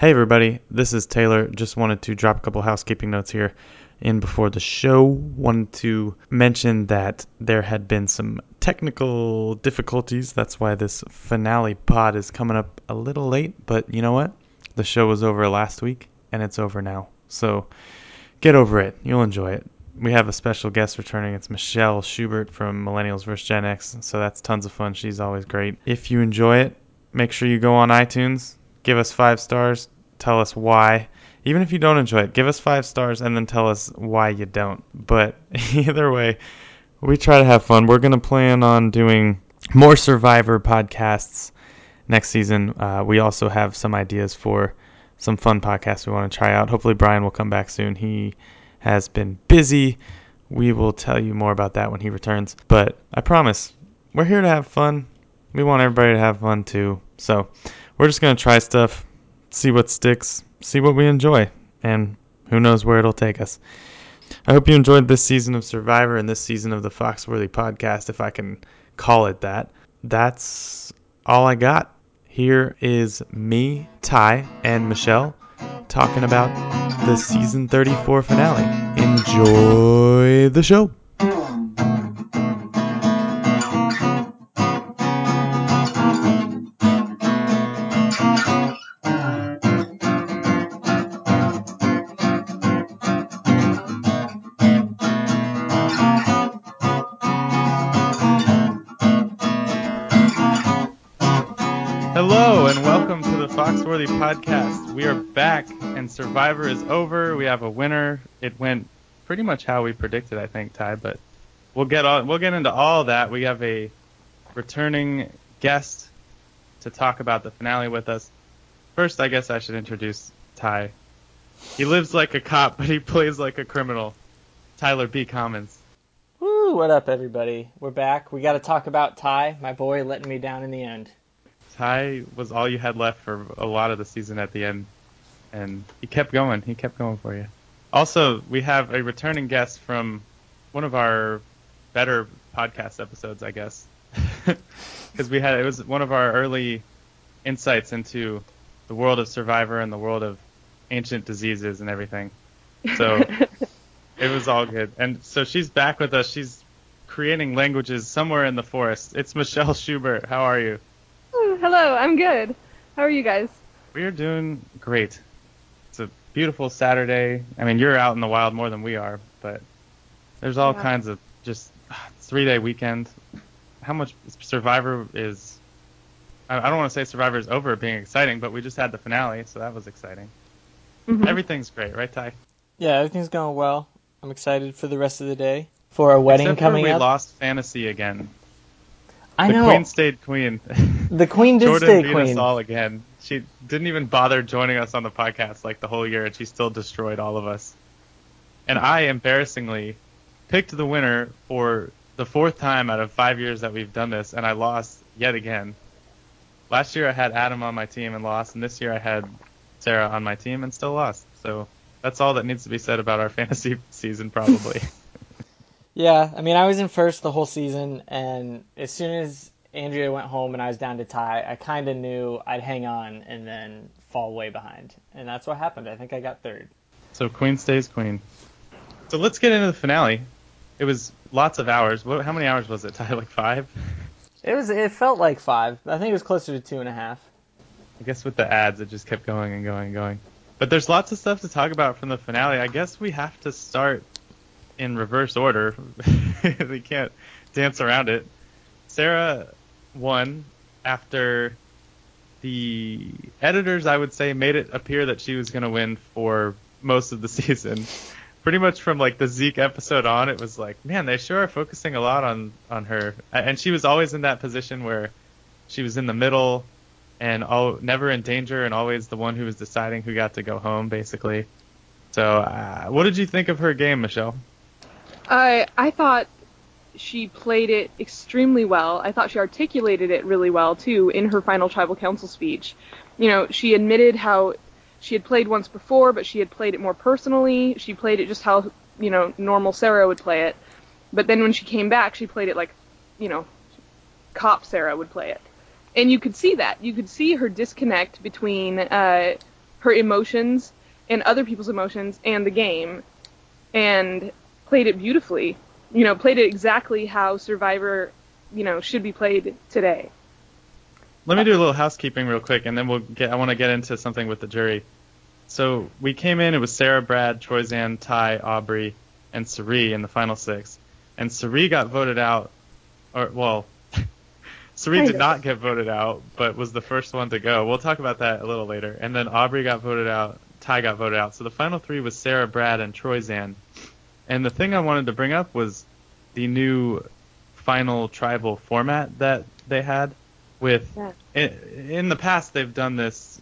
Hey, everybody, this is Taylor. Just wanted to drop a couple housekeeping notes here in before the show. Wanted to mention that there had been some technical difficulties. That's why this finale pod is coming up a little late, but you know what? The show was over last week and it's over now. So get over it. You'll enjoy it. We have a special guest returning. It's Michelle Schubert from Millennials vs. Gen X. So that's tons of fun. She's always great. If you enjoy it, make sure you go on iTunes, give us five stars, tell us why. Even if you don't enjoy it, give us five stars and then tell us why you don't. But either way, we try to have fun. We're going to plan on doing more Survivor podcasts next season. Uh, we also have some ideas for some fun podcasts we want to try out. Hopefully, Brian will come back soon. He has been busy. We will tell you more about that when he returns. But I promise, we're here to have fun. We want everybody to have fun too. So we're just going to try stuff, see what sticks, see what we enjoy, and who knows where it'll take us. I hope you enjoyed this season of Survivor and this season of the Foxworthy podcast, if I can call it that. That's all I got. Here is me, Ty, and Michelle talking about the season 34 finale. Enjoy the show. Hello and welcome to the Foxworthy podcast. We are back and Survivor is over. We have a winner. It went pretty much how we predicted, I think, Ty, but we'll get all, we'll get into all that. We have a returning guest to talk about the finale with us. First, I guess I should introduce Ty. He lives like a cop, but he plays like a criminal. Tyler B. Commons. Woo, what up, everybody? We're back. We got to talk about Ty, my boy, letting me down in the end. Ty was all you had left for a lot of the season at the end, and he kept going. He kept going for you. Also, we have a returning guest from one of our better podcast episodes, I guess, because we had it was one of our early insights into the world of Survivor and the world of ancient diseases and everything. So it was all good. And so she's back with us. She's creating languages somewhere in the forest. It's Michelle Schubert. How are you? Hello, I'm good. How are you guys? We are doing great. It's a beautiful Saturday. I mean, you're out in the wild more than we are, but there's all Yeah. kinds of just three day weekend. How much Survivor is? I I don't want to say Survivor is over being exciting, but we just had the finale, so that was exciting. Mhm. Everything's great, right, Ty? Yeah, everything's going well. I'm excited for the rest of the day. For our wedding Except coming for we up. lost fantasy again. I the know. queen stayed queen. the queen did Jordan stay beat queen. us all again. She didn't even bother joining us on the podcast like the whole year, and she still destroyed all of us. And I embarrassingly picked the winner for the fourth time out of five years that we've done this, and I lost yet again. Last year I had Adam on my team and lost, and this year I had Sarah on my team and still lost. So that's all that needs to be said about our fantasy season, probably. Yeah, I mean, I was in first the whole season, and as soon as Andrea went home and I was down to tie, I kind of knew I'd hang on and then fall way behind. And that's what happened. I think I got third. So queen stays queen. So let's get into the finale. It was lots of hours. What, how many hours was it? Ty? Like five? It was. It felt like five. I think it was closer to two and a half. I guess with the ads, it just kept going and going and going. But there's lots of stuff to talk about from the finale. I guess we have to start in reverse order. they can't dance around it. Sarah won after the editors, I would say, made it appear that she was going to win for most of the season. Pretty much from like the Zeke episode on, it was like, man, they sure are focusing a lot on on her, and she was always in that position where she was in the middle and all, never in danger and always the one who was deciding who got to go home, basically. So, uh, what did you think of her game, Michelle? I I thought she played it extremely well. I thought she articulated it really well too in her final tribal council speech. You know, she admitted how she had played once before, but she had played it more personally. She played it just how, you know, normal Sarah would play it. But then when she came back, she played it like, you know, cop Sarah would play it. And you could see that. You could see her disconnect between uh her emotions and other people's emotions and the game, and played it beautifully. You know, played it exactly how Survivor, you know, should be played today. Let me do a little housekeeping real quick, and then we'll get. I want to get into something with the jury. So we came in. It was Sarah, Brad, Troyzan, Ty, Aubrey, and Cirie in the final six, and Cirie got voted out. Or well, Kind did not get voted out, but was the first one to go. We'll talk about that a little later. And then Aubrey got voted out. Ty got voted out. So the final three was Sarah, Brad, and Troyzan. And the thing I wanted to bring up was the new final tribal format that they had with Yeah. in, in the past they've done this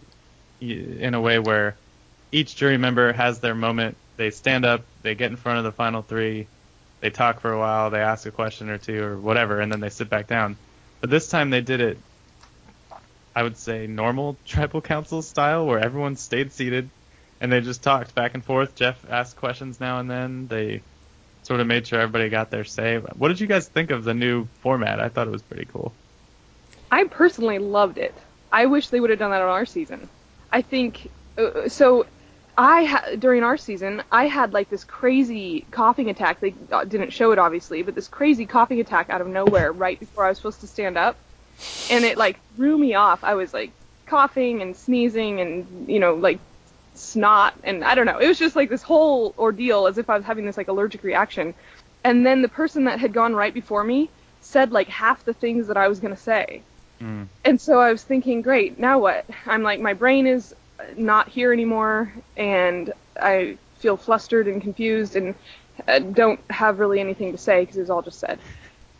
in a way where each jury member has their moment they stand up they get in front of the final three they talk for a while they ask a question or two or whatever and then they sit back down but this time they did it i would say normal tribal council style where everyone stayed seated and they just talked back and forth jeff asked questions now and then they sort of made sure everybody got their say what did you guys think of the new format i thought it was pretty cool I personally loved it. I wish they would have done that on our season. I think uh, so. I ha- during our season, I had like this crazy coughing attack. They uh, didn't show it obviously, but this crazy coughing attack out of nowhere right before I was supposed to stand up, and it like threw me off. I was like coughing and sneezing and you know like snot and I don't know. It was just like this whole ordeal as if I was having this like allergic reaction. And then the person that had gone right before me said like half the things that I was gonna say. Mm. And so I was thinking, great, now what? I'm like, my brain is not here anymore, and I feel flustered and confused, and uh, don't have really anything to say because it was all just said.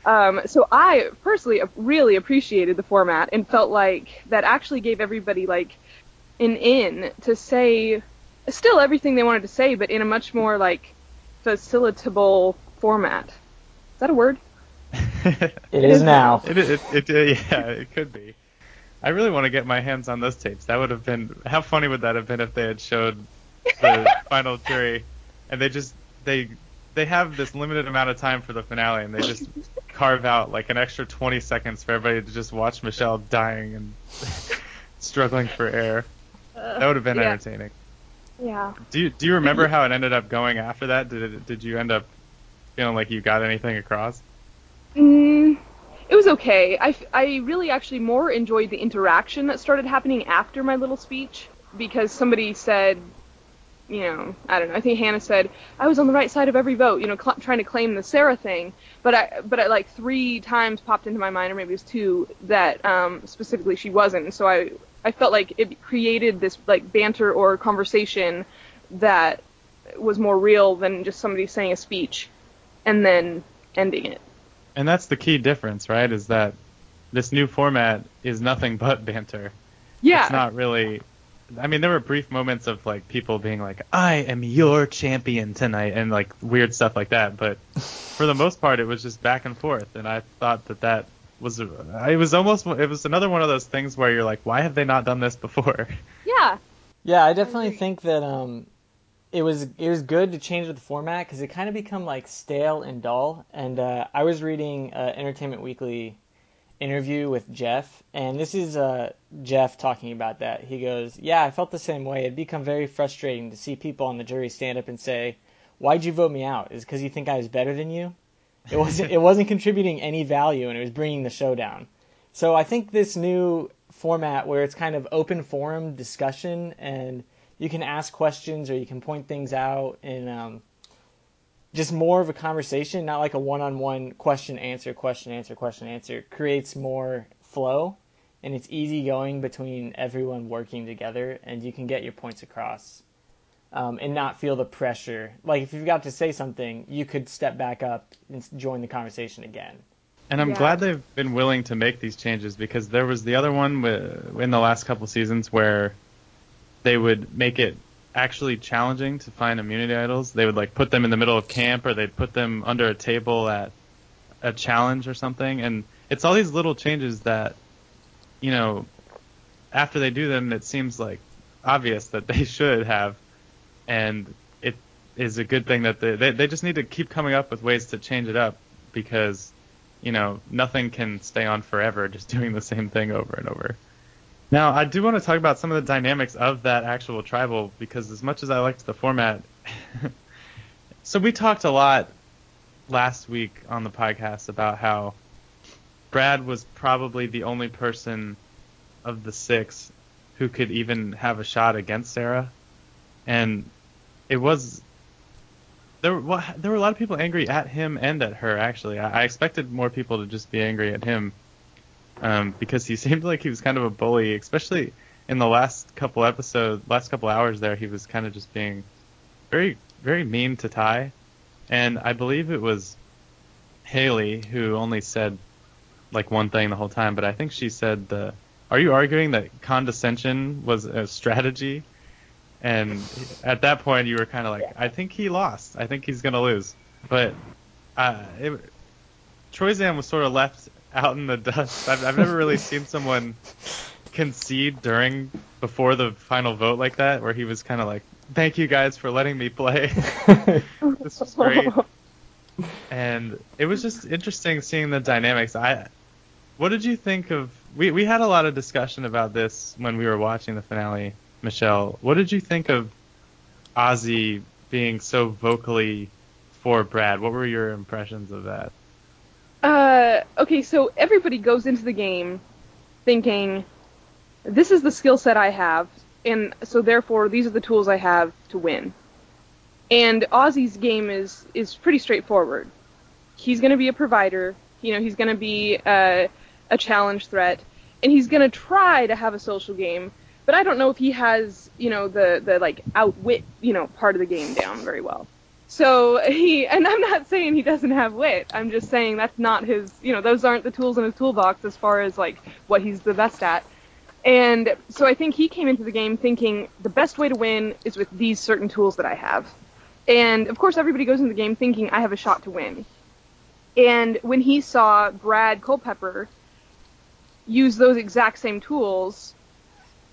Um, so I personally really appreciated the format and felt like that actually gave everybody like an in to say still everything they wanted to say, but in a much more like facilitable format. Is that a word? It is now. It, it, it, uh, yeah, it could be. I really want to get my hands on those tapes. That would have been how funny would that have been if they had showed the final jury and they just they they have this limited amount of time for the finale and they just carve out like an extra 20 seconds for everybody to just watch Michelle dying and struggling for air. That would have been yeah. entertaining. Yeah. Do you do you remember how it ended up going after that? Did it, did you end up feeling like you got anything across? Mm, it was okay. I, I really actually more enjoyed the interaction that started happening after my little speech because somebody said, you know, I don't know. I think Hannah said I was on the right side of every vote, you know, cl- trying to claim the Sarah thing. But I, but I like three times popped into my mind, or maybe it was two, that um, specifically she wasn't. And so I, I felt like it created this like banter or conversation that was more real than just somebody saying a speech and then ending it. And that's the key difference, right? Is that this new format is nothing but banter. Yeah. It's not really. I mean, there were brief moments of like people being like, "I am your champion tonight," and like weird stuff like that. But for the most part, it was just back and forth, and I thought that that was. It was almost. It was another one of those things where you're like, "Why have they not done this before?" Yeah. Yeah, I definitely agree. think that um, it was it was good to change the format because it kind of become like stale and dull. And uh, I was reading uh, Entertainment Weekly interview with Jeff, and this is uh, Jeff talking about that. He goes, "Yeah, I felt the same way. It'd become very frustrating to see people on the jury stand up and say, "Why'd you vote me out? Is because you think I was better than you?" It wasn't. it wasn't contributing any value, and it was bringing the show down. So I think this new format where it's kind of open forum discussion and you can ask questions or you can point things out and um, just more of a conversation, not like a one-on-one question answer question answer question answer, creates more flow and it's easy going between everyone working together and you can get your points across um, and not feel the pressure. Like if you've got to say something, you could step back up and join the conversation again. And I'm Yeah. glad they've been willing to make these changes because there was the other one wi- in the last couple seasons where they would make it actually challenging to find immunity idols. They would like put them in the middle of camp or they'd put them under a table at a challenge or something. And it's all these little changes that, you know, after they do them, it seems like obvious that they should have. And it is a good thing that they, they, they just need to keep coming up with ways to change it up because, you know, nothing can stay on forever just doing the same thing over and over. Now, I do want to talk about some of the dynamics of that actual tribal because as much as I liked the format, so we talked a lot last week on the podcast about how Brad was probably the only person of the six who could even have a shot against Sarah, and it was there. Were, there were a lot of people angry at him and at her. Actually, I, I expected more people to just be angry at him um, because he seemed like he was kind of a bully, especially in the last couple episodes, last couple hours there. He was kind of just being very, very mean to Ty, and I believe it was Hali who only said like one thing the whole time, but I think she said the. Are you arguing that condescension was a strategy? And at that point, you were kind of like, I think he lost. I think he's gonna lose. But uh, it, Troyzan was sort of left out in the dust. I've, I've never really seen someone concede during before the final vote like that, where he was kind of like, "Thank you guys for letting me play. this was great." And it was just interesting seeing the dynamics. I, what did you think of? We we had a lot of discussion about this when we were watching the finale. Michelle, what did you think of Ozzy being so vocally for Brad? What were your impressions of that? Uh, okay, so everybody goes into the game thinking, this is the skill set I have, and so therefore these are the tools I have to win. And Ozzy's game is is pretty straightforward. He's going to be a provider. You know, he's going to be uh, a challenge threat, and he's going to try to have a social game. But I don't know if he has, you know, the the like outwit, you know, part of the game down very well. So he, and I'm not saying he doesn't have wit. I'm just saying that's not his, you know, those aren't the tools in his toolbox as far as like what he's the best at. And so I think he came into the game thinking the best way to win is with these certain tools that I have. And of course everybody goes into the game thinking I have a shot to win. And when he saw Brad Culpepper use those exact same tools,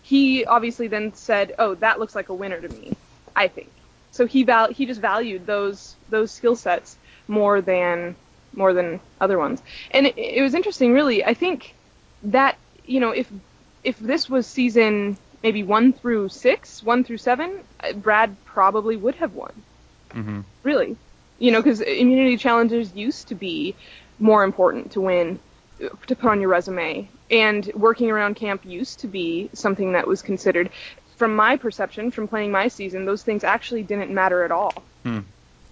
he obviously then said, "Oh, that looks like a winner to me." I think. So he val- he just valued those those skill sets more than more than other ones. And it, it was interesting, really. I think that you know if if this was season maybe one through six, one through seven, uh, Brad probably would have won. Mm-hmm. Really, you know, because immunity challenges used to be more important to win to put on your resume, and working around camp used to be something that was considered from my perception, from playing my season, those things actually didn't matter at all. Hmm.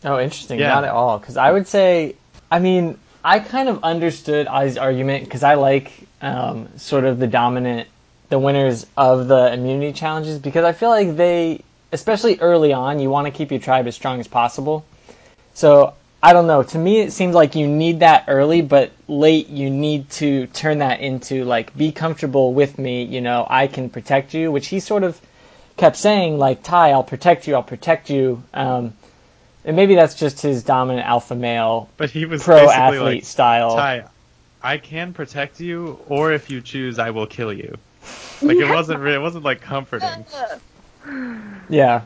Oh, interesting. Yeah. Not at all. Because I would say, I mean, I kind of understood Ozzy's argument because I like um, sort of the dominant, the winners of the immunity challenges because I feel like they, especially early on, you want to keep your tribe as strong as possible. So I don't know. To me, it seems like you need that early, but late you need to turn that into like be comfortable with me. You know, I can protect you, which he sort of kept saying like Ty, I'll protect you, I'll protect you. Um, and maybe that's just his dominant alpha male But he was pro athlete like, style. Ty, I can protect you, or if you choose, I will kill you. Like it wasn't it wasn't like comforting. Yeah.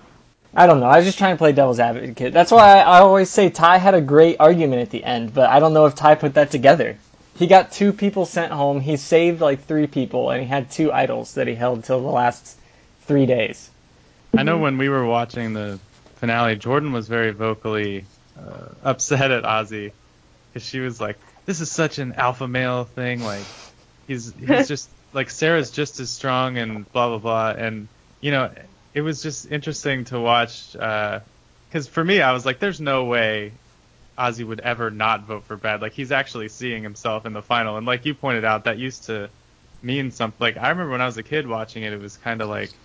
I don't know. I was just trying to play devil's advocate. That's why I, I always say Ty had a great argument at the end, but I don't know if Ty put that together. He got two people sent home. He saved like three people, and he had two idols that he held till the last three days. I know when we were watching the finale, Jordan was very vocally uh, upset at Ozzy because she was like, "This is such an alpha male thing. Like, he's he's just like Sarah's just as strong and blah blah blah." And you know, it was just interesting to watch uh, because for me, I was like, "There's no way." Ozzy would ever not vote for Brad. Like he's actually seeing himself in the final, and like you pointed out, that used to mean something. Like I remember when I was a kid watching it, it was kind of like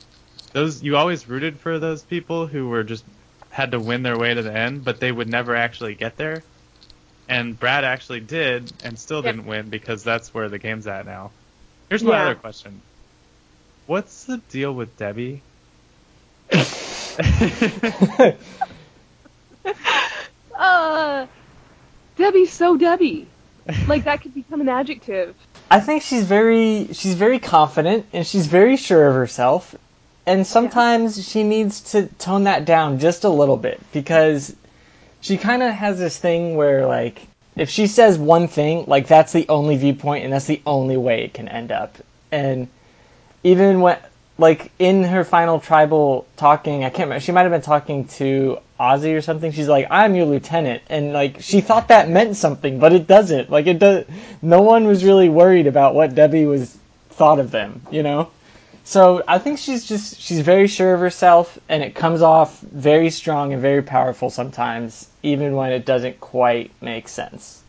those you always rooted for those people who were just had to win their way to the end, but they would never actually get there. And Brad actually did, and still Yep. didn't win because that's where the game's at now. Here's my Yeah. other question: What's the deal with Debbie? Uh, Debbie's so Debbie. Like that could become an adjective. I think she's very she's very confident and she's very sure of herself. And sometimes she needs to tone that down just a little bit because she kind of has this thing where like if she says one thing, like that's the only viewpoint and that's the only way it can end up. And even when like in her final tribal talking, I can't remember. She might have been talking to Ozzy or something. She's like, "I'm your lieutenant," and like she thought that meant something, but it doesn't. Like it does. No one was really worried about what Debbie was thought of them. You know. So I think she's just she's very sure of herself, and it comes off very strong and very powerful sometimes, even when it doesn't quite make sense.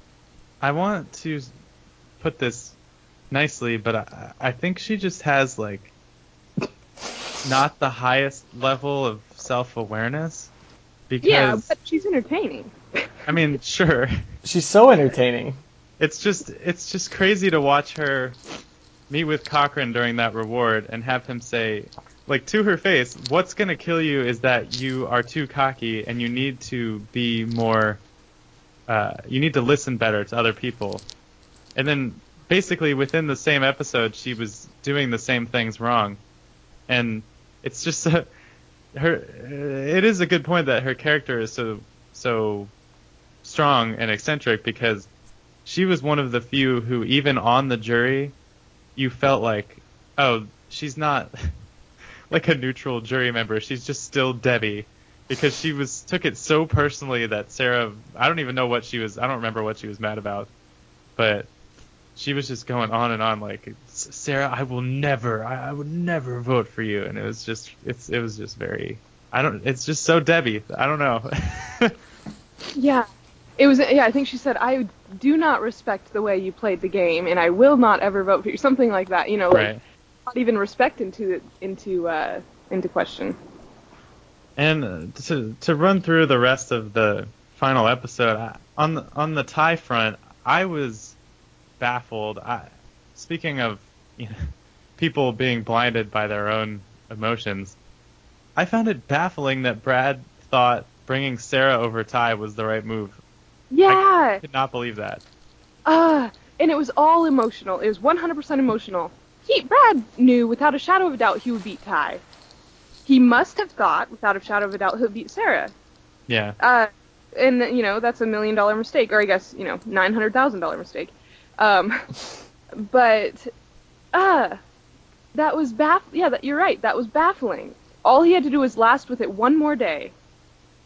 I want to put this nicely, but I, I think she just has like not the highest level of self awareness. Because Yeah, but she's entertaining. I mean, sure. She's so entertaining. It's just it's just crazy to watch her meet with Cochran during that reward and have him say like to her face, what's going to kill you is that you are too cocky and you need to be more uh, you need to listen better to other people. And then basically within the same episode she was doing the same things wrong. And it's just her it is a good point that her character is so so strong and eccentric because she was one of the few who even on the jury you felt like oh she's not like a neutral jury member. She's just still Debbie because she was took it so personally that Sarah I don't even know what she was I don't remember what she was mad about. But she was just going on and on like Sarah I will never I, I would never vote for you. And it was just it's it was just very I don't it's just so Debbie. I don't know. Yeah. It was yeah, I think she said I do not respect the way you played the game and I will not ever vote for you. Something like that, you know, like right. not even respect into into uh into question. And to to run through the rest of the final episode I, on the, on the tie front, I was baffled. I, speaking of you know, people being blinded by their own emotions, I found it baffling that Brad thought bringing Sarah over Ty was the right move. Yeah. I could not believe that. Ah, and it was all emotional. It was 100% emotional. He, Brad knew without a shadow of a doubt he would beat Ty. He must have thought without a shadow of a doubt he'll beat Sarah. Yeah, Uh, and you know that's a million dollar mistake, or I guess you know nine hundred thousand dollar mistake. Um, but uh, that was baff. Yeah, that, you're right. That was baffling. All he had to do was last with it one more day,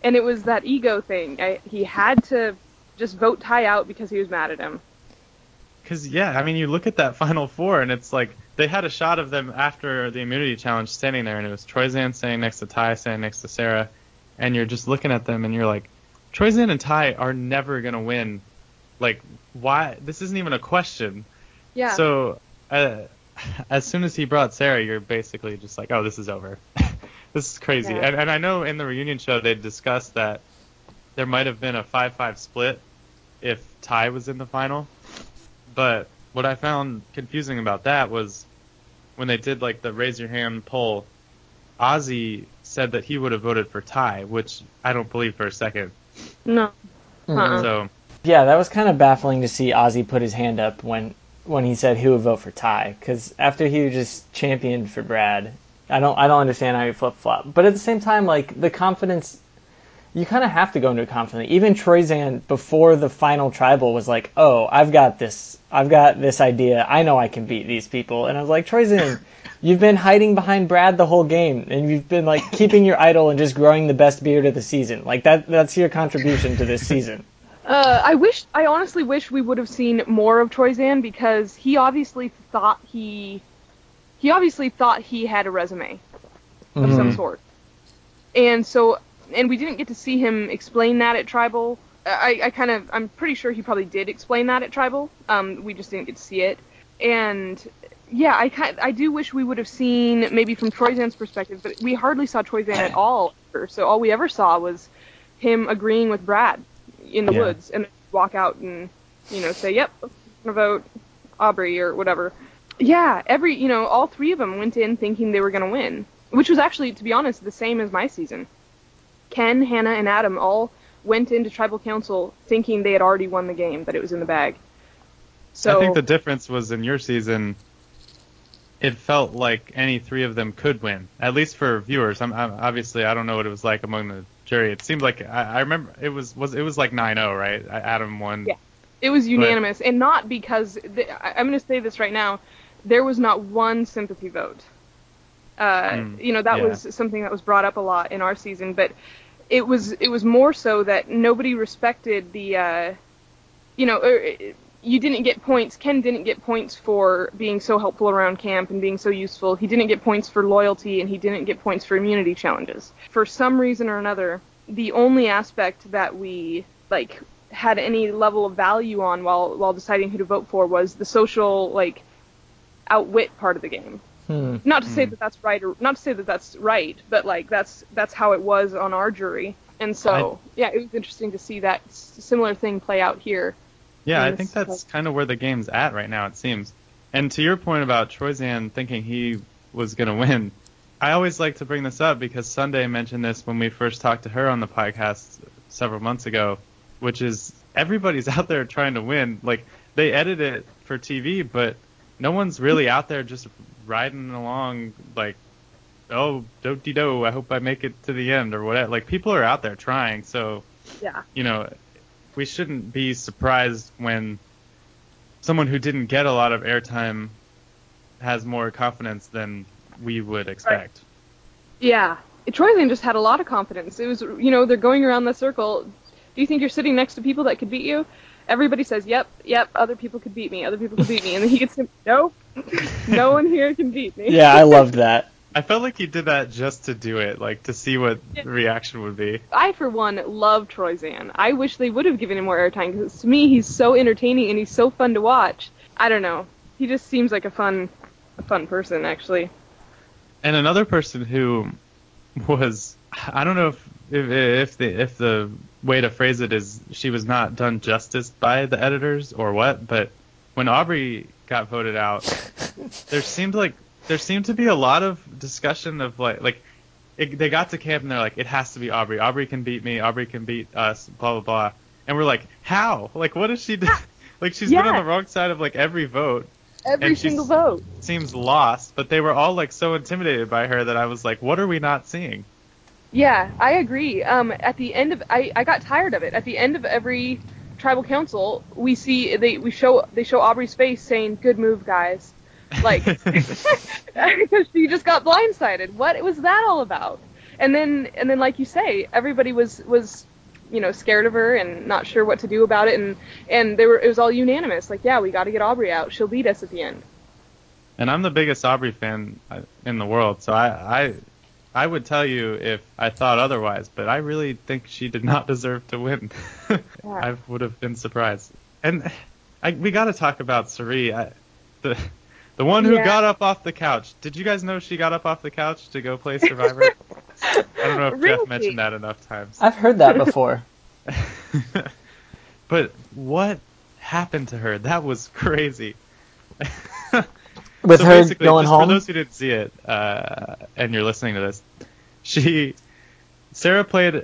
and it was that ego thing. I, he had to just vote Ty out because he was mad at him. because yeah, I mean, you look at that final four, and it's like they had a shot of them after the immunity challenge standing there, and it was Troyzan standing next to Ty, standing next to Sarah, and you're just looking at them, and you're like, Troyzan and Ty are never gonna win. Like, why? This isn't even a question. Yeah. So, uh, as soon as he brought Sarah, you're basically just like, oh, this is over. this is crazy. Yeah. And, and I know in the reunion show they discussed that there might have been a 5-5 split if Ty was in the final. But what I found confusing about that was when they did like the raise your hand poll, Ozzy said that he would have voted for Ty, which I don't believe for a second. no. Uh-uh. So Yeah, that was kind of baffling to see Ozzy put his hand up when when he said who would vote for Ty, because after he just championed for Brad, I don't I don't understand how he flip flop. But at the same time, like the confidence, you kind of have to go into it confidently. Even Troyzan before the final tribal was like, "Oh, I've got this. I've got this idea. I know I can beat these people." And I was like, Troyzan. You've been hiding behind Brad the whole game, and you've been like keeping your idol and just growing the best beard of the season. Like that—that's your contribution to this season. Uh, I wish, I honestly wish we would have seen more of Troyzan because he obviously thought he, he obviously thought he had a resume of some Mhm. sort, and so, and we didn't get to see him explain that at Tribal. I, I kind of, I'm pretty sure he probably did explain that at Tribal. Um, we just didn't get to see it, and yeah, I kind, I do wish we would have seen maybe from Troyzan's perspective, but we hardly saw Troyzan at all. So all we ever saw was him agreeing with Brad in the Yeah. woods and walk out and you know say yep I'm gonna vote aubrey or whatever yeah every you know all three of them went in thinking they were gonna win which was actually to be honest the same as my season ken hannah and adam all went into tribal council thinking they had already won the game that it was in the bag so I think the difference was in your season. It felt like any three of them could win, at least for viewers. I'm, I'm obviously I don't know what it was like among the jury. It seemed like I, I remember it was was it was like 9-0, right? Adam won. Yeah. It was unanimous, and not because th- I- I'm going to say this right now. There was not one sympathy vote. Uh, Mm, you know, that yeah. was something that was brought up a lot in our season, but it was it was more so that nobody respected the, uh, you know, er, you didn't get points. Ken didn't get points for being so helpful around camp and being so useful. He didn't get points for loyalty, and he didn't get points for immunity challenges. For some reason or another, the only aspect that we like had any level of value on while while deciding who to vote for was the social like outwit part of the game. Hmm. Not to say that that's right or not to say that that's right, but like that's that's how it was on our jury. And so, yeah, it was interesting to see that s- similar thing play out here. Yeah, I think that's kind of where the game's at right now, it seems. And to your point about Troyzan thinking he was going to win, I always like to bring this up because Sunday mentioned this when we first talked to her on the podcast several months ago, which is everybody's out there trying to win. Like, they edit it for TV, but no one's really out there just riding along, like, oh, do de do, I hope I make it to the end or whatever. Like, people are out there trying, so Yeah. you know, we shouldn't be surprised when someone who didn't get a lot of airtime has more confidence than we would expect. Yeah. Troyzan just had a lot of confidence. It was, you know, they're going around the circle. Do you think you're sitting next to people that could beat you? Everybody says, yep, yep, other people could beat me, other people could beat me. And then he gets to, nope, no one here can beat me. Yeah, I loved that. I felt like he did that just to do it, like to see what Yeah. the reaction would be. I, for one, love Troyzan. I wish they would have given him more airtime because to me, he's so entertaining and he's so fun to watch. I don't know. He just seems like a fun, a fun person, actually. And another person who was, I don't know if if, if the if the way to phrase it is she was not done justice by the editors or what, but when Aubrey got voted out, there seemed like there seemed to be a lot of discussion of like like it, they got to camp and they're like it has to be Aubrey. Aubrey can beat me. Aubrey can beat us. Blah blah blah. And we're like, how? Like, what does she do? like, she's been on the wrong side of like every vote. Every single vote. Seems lost, but they were all like so intimidated by her that I was like, what are we not seeing? Yeah, I agree. Um, at the end of, I, I got tired of it. At the end of every tribal council, we see they we show they show Aubrey's face saying, "Good move, guys," like because she just got blindsided. What was that all about? And then and then like you say, everybody was was you know scared of her and not sure what to do about it, and and they were it was all unanimous. Like, yeah, we got to get Aubrey out. She'll lead us at the end. And I'm the biggest Aubrey fan uh, in the world, so I, I, I would tell you if I thought otherwise, but I really think she did not deserve to win. I would have been surprised. And I, we got to talk about Cirie, I, the, the one who Yeah. got up off the couch. Did you guys know she got up off the couch to go play Survivor? I don't know if Really? Jeff mentioned that enough times. I've heard that before. but what happened to her? That was crazy. With So her basically, going just home. For those who didn't see it, uh, and you're listening to this, she, Sarah played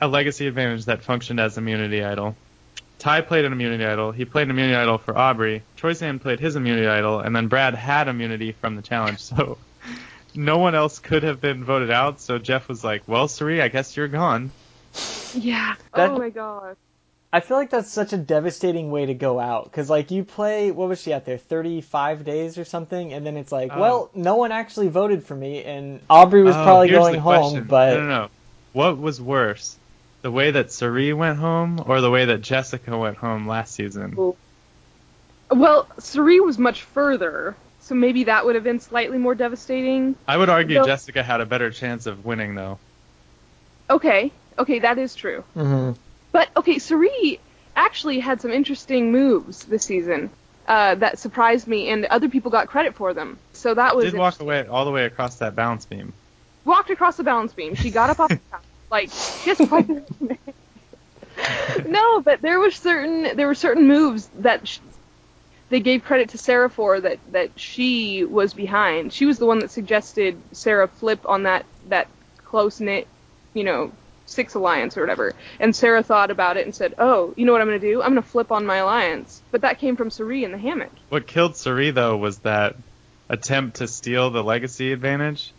a legacy advantage that functioned as immunity idol. Ty played an immunity idol. He played an immunity idol for Aubrey. Troyzan played his immunity idol, and then Brad had immunity from the challenge. So no one else could have been voted out. So Jeff was like, "Well, Cirie, I guess you're gone." Yeah. That- oh my god. I feel like that's such a devastating way to go out because like you play what was she out there 35 days or something and then it's like Oh. well no one actually voted for me and Aubrey was Oh, probably here's going the home question. but no, no, no. What was worse, the way that Cirie went home, or the way that Jessica went home last season? Well, Cirie was much further, so maybe that would have been slightly more devastating. I would argue No. Jessica had a better chance of winning, though. Okay, okay, that is true. Mhm. But okay, Cirie actually had some interesting moves this season uh, that surprised me, and other people got credit for them. So that was Did walk away all the way across that balance beam. walked across the balance beam. She got up off the couch, like just no, but there was certain there were certain moves that sh- they gave credit to Sarah for that that she was behind. She was the one that suggested Sarah flip on that that close knit, you know, six alliance or whatever. And Sarah thought about it and said, "Oh, you know what I'm going to do? I'm going to flip on my alliance." But that came from Cirie in the hammock. What killed Cirie, though, was that attempt to steal the legacy advantage.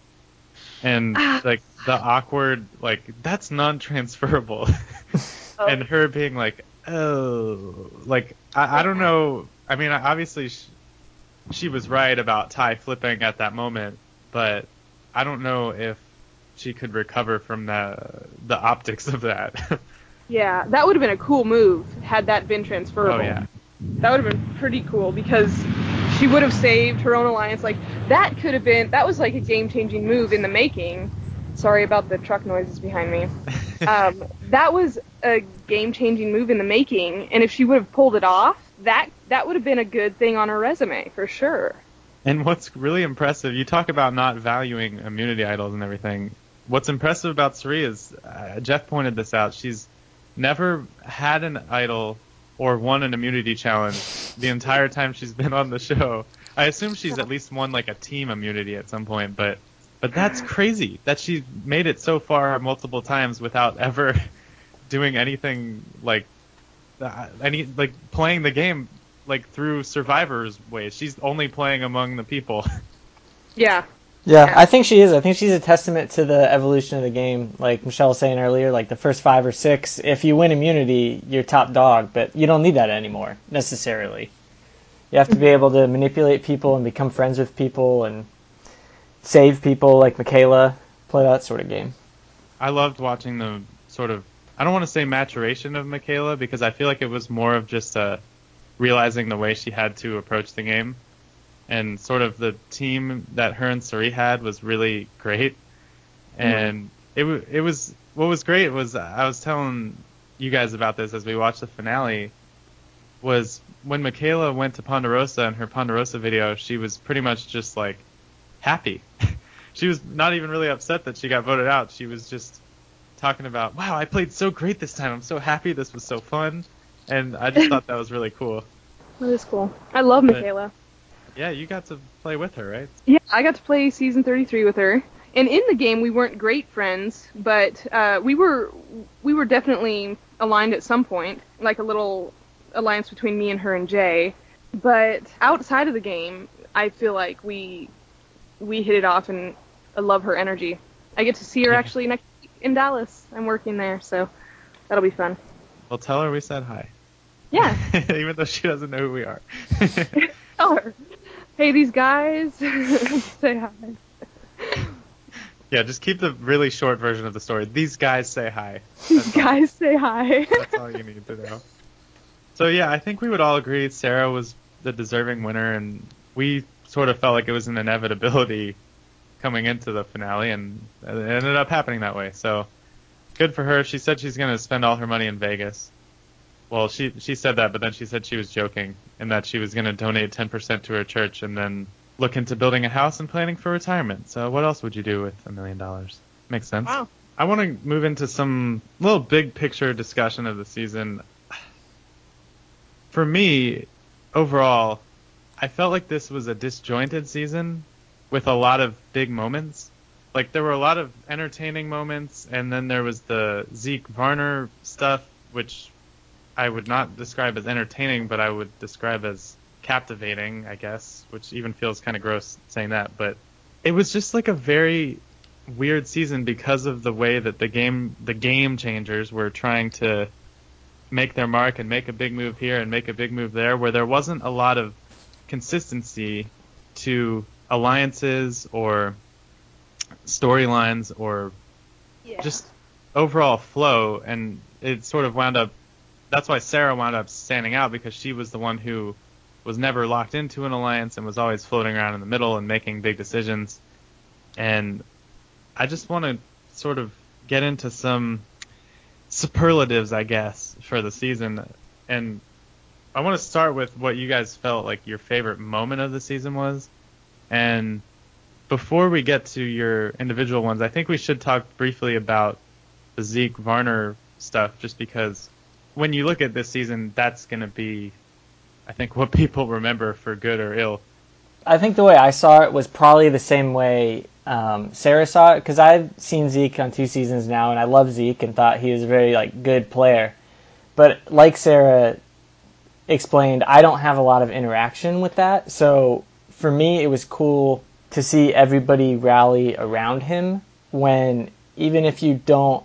And, Ah. like, the awkward, like, that's non transferable. Oh. and her being like, oh, like, I, I don't know. I mean, obviously, she, she was right about Ty flipping at that moment, but I don't know if she could recover from the the optics of that. Yeah, that would have been a cool move had that been transferable. oh yeah. That would have been pretty cool because she would have saved her own alliance. Like that could have been that was like a game changing move in the making. Sorry about the truck noises behind me. Um, that was a game changing move in the making, and if she would have pulled it off, that that would have been a good thing on her resume for sure. And what's really impressive, you talk about not valuing immunity idols and everything. What's impressive about Cirie is, uh, Jeff pointed this out, she's never had an idol or won an immunity challenge the entire time she's been on the show. I assume she's at least won like a team immunity at some point, but but that's crazy that she made it so far multiple times without ever doing anything like uh, any like playing the game like through survivors ways. She's only playing among the people. Yeah. Yeah, Yeah. I think she is. I think she's a testament to the evolution of the game. Like Michelle was saying earlier, like the first five or six, if you win immunity, you're top dog, but you don't need that anymore, necessarily. You have to be able to manipulate people and become friends with people and save people like Michaela, play that sort of game. I loved watching the sort of I don't want to say maturation of Michaela because I feel like it was more of just uh, realizing the way she had to approach the game, and sort of the team that her and Cirie had was really great, and it wa it was what was great was I was telling you guys about this as we watched the finale was when Michaela went to Ponderosa in her Ponderosa video she was pretty much just like happy. she was not even really upset that she got voted out. She was just talking about, wow, I played so great this time. I'm so happy. This was so fun. And I just thought that was really cool. That is cool. I love But- Michaela. Yeah, you got to play with her, right? Yeah, I got to play season 33 with her. And in the game, we weren't great friends, but uh, we were we were definitely aligned at some point, like a little alliance between me and her and Jay. But outside of the game, I feel like we we hit it off, and I love her energy. I get to see her actually next week in Dallas. I'm working there, so that'll be fun. Well, tell her we said hi. Yeah, even though she doesn't know who we are. tell her. Hey, these guys, say hi. yeah, just keep the really short version of the story. These guys say hi. These guys, say hi. That's all you need to know. So yeah, I think we would all agree Sarah was the deserving winner, and we sort of felt like it was an inevitability coming into the finale, and it ended up happening that way. So good for her. She said she's going to spend all her money in Vegas. Well, she she said that, but then she said she was joking, and that she was going to donate 10% to her church, and then look into building a house and planning for retirement. So what else would you do with a million dollars? Makes sense. Wow. I want to move into some little big picture discussion of the season. For me, overall, I felt like this was a disjointed season with a lot of big moments. Like there were a lot of entertaining moments, and then there was the Zeke Varner stuff, which I would not describe as entertaining, but I would describe as captivating, I guess, which even feels kind of gross saying that. But it was just like a very weird season because of the way that the game the game changers were trying to make their mark and make a big move here and make a big move there where there wasn't a lot of consistency to alliances or storylines or Yeah. just overall flow. And it sort of wound up that's why Sarah wound up standing out because she was the one who was never locked into an alliance and was always floating around in the middle and making big decisions. And I just want to sort of get into some superlatives I guess for the season. And I want to start with what you guys felt like your favorite moment of the season was and before we get to your individual ones, I think we should talk briefly about the Zeke Varner stuff, just because when you look at this season, that's going to be, I think, what people remember for good or ill. I think the way I saw it was probably the same way um, Sarah saw it because I've seen Zeke on two seasons now, and I love Zeke and thought he was a very like good player. But like Sarah explained, I don't have a lot of interaction with that, so for me it was cool to see everybody rally around him when even if you don't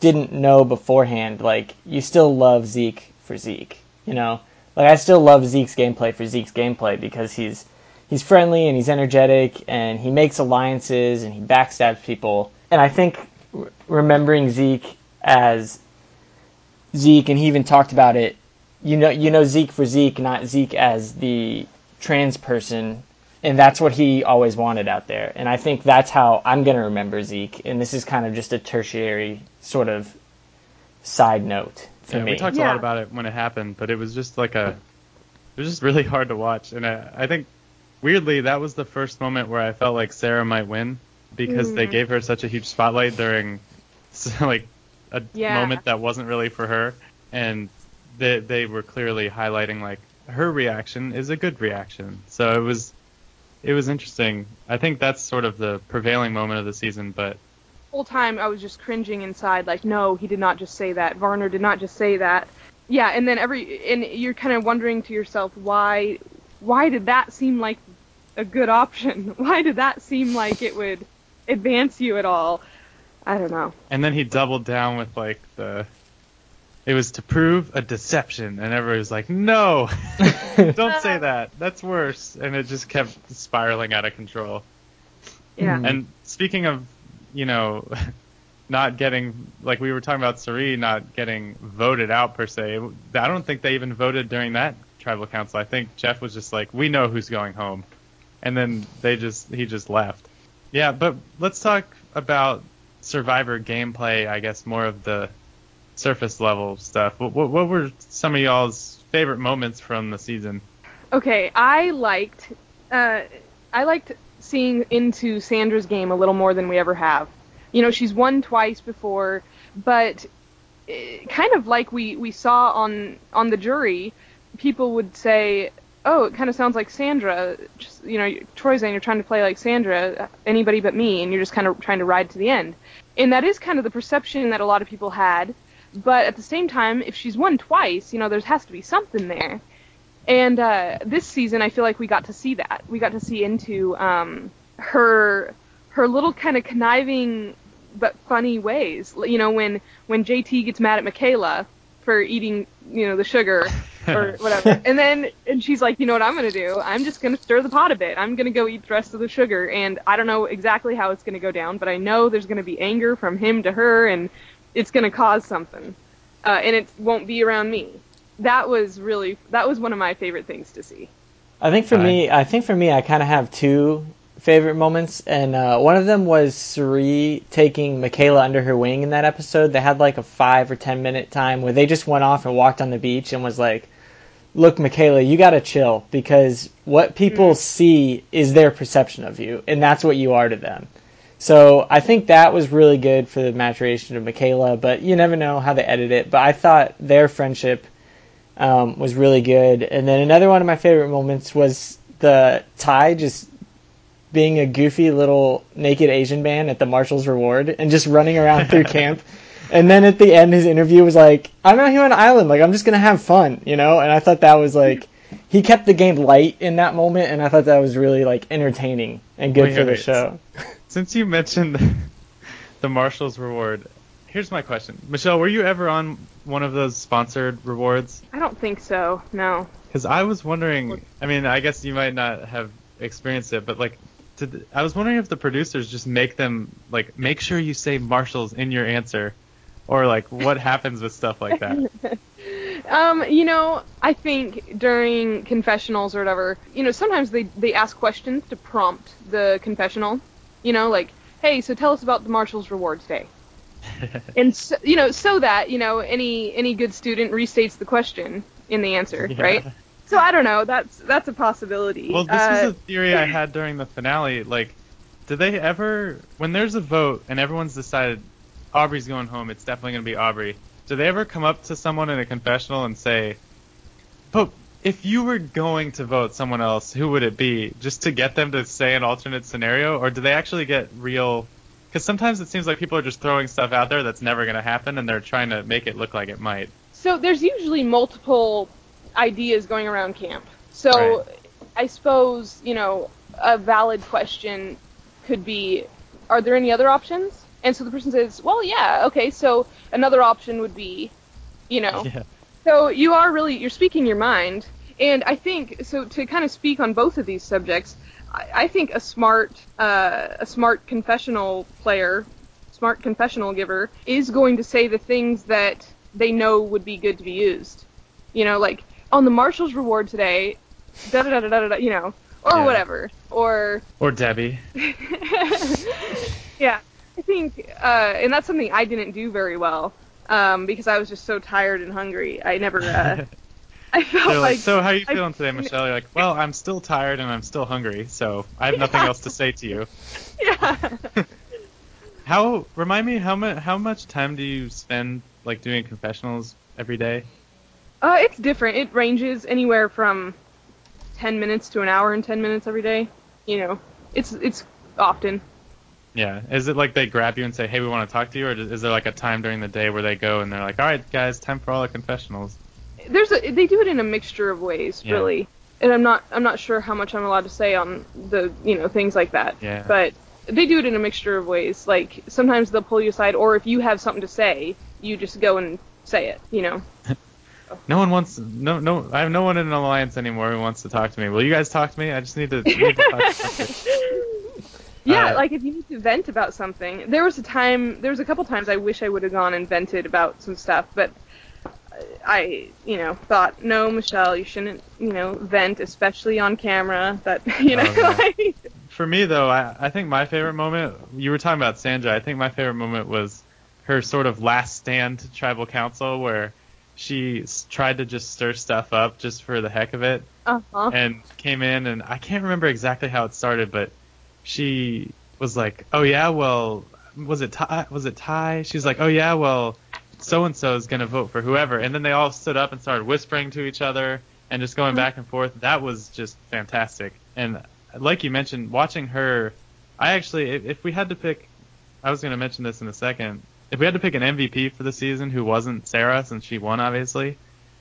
didn't know beforehand, like you still love Zeke for Zeke, you know. Like I still love Zeke's gameplay for Zeke's gameplay because he's he's friendly and he's energetic and he makes alliances and he backstabs people. And I think remembering Zeke as Zeke, and he even talked about it. You know, you know Zeke for Zeke, not Zeke as the trans person, and that's what he always wanted out there. And I think that's how I'm gonna remember Zeke. And this is kind of just a tertiary sort of side note for yeah, me. we talked a lot about it when it happened, but it was just like a, it was just really hard to watch, and I, I think weirdly that was the first moment where I felt like Sarah might win because they Mhm. gave her such a huge spotlight during, like, a Yeah. moment that wasn't really for her, and they they were clearly highlighting like her reaction is a good reaction, so it was. It was interesting. I think that's sort of the prevailing moment of the season, but whole time I was just cringing inside, like, no, he did not just say that. Varner did not just say that. Yeah, and then every and you're kind of wondering to yourself why why did that seem like a good option? Why did that seem like it would advance you at all? I don't know. And then he doubled down with like the it was to prove a deception and everybody was like, No Don't say that. That's worse and it just kept spiraling out of control. Yeah. Mhm. And speaking of, you know, not getting like we were talking about Cirie not getting voted out per se. I don't think they even voted during that tribal council. I think Jeff was just like, We know who's going home and then they just he just left. Yeah, but let's talk about Survivor gameplay. I guess more of the surface level stuff. What, what, what were some of y'all's favorite moments from the season? Okay, I liked uh, I liked seeing into Sandra's game a little more than we ever have. You know, she's won twice before, but eh, kind of like we we saw on on the jury, people would say, "Oh, it kind of sounds like Sandra." Just, you know, Troy's saying you're trying to play like Sandra, anybody but me, and you're just kind of trying to ride to the end. And that is kind of the perception that a lot of people had. But at the same time, if she's won twice, you know, there has to be something there. And uh, this season, I feel like we got to see that. We got to see into um, her her little kind of conniving but funny ways. You know, when when JT gets mad at Michaela for eating, you know, the sugar or whatever, and then and she's like, you know what I'm gonna do? I'm just gonna stir the pot a bit. I'm gonna go eat the rest of the sugar, and I don't know exactly how it's gonna go down, but I know there's gonna be anger from him to her, and it's gonna cause something, uh, and it won't be around me that was really that was one of my favorite things to see. I think for me, I think for me, I kind of have two favorite moments, and uh, one of them was Cirie taking Michaela under her wing in that episode. They had like a five or ten minute time where they just went off and walked on the beach and was like, "Look, Michaela, you gotta chill because what people see is their perception of you, and that's what you are to them." So I think that was really good for the maturation of Michaela, but you never know how they edit it. But I thought their friendship um, was really good. And then another one of my favorite moments was the Tai just being a goofy little naked Asian man at the Marshall's Reward and just running around through camp. And then at the end, his interview was like, "I'm out here on an island, like I'm just gonna have fun," you know. And I thought that was like, he kept the game light in that moment, and I thought that was really like entertaining and good Wait, for the wait. show. Since you mentioned the Marshall's reward, here's my question. Michelle, were you ever on one of those sponsored rewards? I don't think so. No. Because I was wondering, I mean, I guess you might not have experienced it, but like, did, I was wondering if the producers just make them, like, make sure you say Marshall's in your answer, or like, what happens with stuff like that? Um, you know, I think during confessionals or whatever, you know, sometimes they they ask questions to prompt the confessional. You know, like, hey, so tell us about the Marshall's Rewards Day. and so, you know, so that you know any any good student restates the question in the answer, Yeah. right? So I don't know. That's that's a possibility. Well, this Uh, was a theory I had during the finale. Like, do they ever, when there's a vote and everyone's decided Aubrey's going home, it's definitely going to be Aubrey. Do they ever come up to someone in a confessional and say, "But if you were going to vote someone else, who would it be?" Just to get them to say an alternate scenario, or do they actually get real? Because sometimes it seems like people are just throwing stuff out there that's never going to happen, and they're trying to make it look like it might. So there's usually multiple ideas going around camp. So Right. I suppose, you know, a valid question could be, are there any other options? And so the person says, well, yeah, okay, so another option would be, you know. Yeah. So you are really, you're speaking your mind. And I think so to kind of speak on both of these subjects. I, I think a smart uh, a smart confessional player, smart confessional giver, is going to say the things that they know would be good to be used. You know, like on the Marshall's reward today, da da da da da da, you know, or Yeah. whatever, or Or Debbie. yeah, I think, uh, and that's something I didn't do very well um, because I was just so tired and hungry. I never, uh, I felt like, like, so how are you I- feeling today, Michelle? You're like, well, I'm still tired and I'm still hungry, so I have nothing else to say to you. yeah. How remind me how much how much time do you spend like doing confessionals every day? Uh, it's different. It ranges anywhere from 10 minutes to an hour and 10 minutes every day. You know, it's it's often. Yeah, is it like they grab you and say, hey, we want to talk to you, or is there like a time during the day where they go and they're like, all right, guys, time for all the confessionals? There's a they do it in a mixture of ways, Yeah. really. And I'm not I'm not sure how much I'm allowed to say on the you know things like that. Yeah. But they do it in a mixture of ways. Like sometimes they'll pull you aside, or if you have something to say, you just go and say it. You know. No one wants no no. I have no one in an alliance anymore who wants to talk to me. Will you guys talk to me? I just need to, need to talk to somebody. Yeah, Uh, like if you need to vent about something. There was a time, there was a couple times I wish I would have gone and vented about some stuff, but I, you know, thought, no, Michelle, you shouldn't, you know, vent, especially on camera. That, you know, Oh, like, For me though, I, I think my favorite moment. You were talking about Sandra. I think my favorite moment was her sort of last stand to tribal council where she tried to just stir stuff up just for the heck of it uh-huh. and came in and I can't remember exactly how it started, but she was like, "Oh yeah, well, was it Ty? Was it Ty?" She's like, "Oh yeah, well, so and so is gonna vote for whoever," and then they all stood up and started whispering to each other and just going back and forth. That was just fantastic. And like you mentioned, watching her, I actually, if, we had to pick, I was gonna mention this in a second. If we had to pick an MVP for the season who wasn't Sarah, since she won, obviously,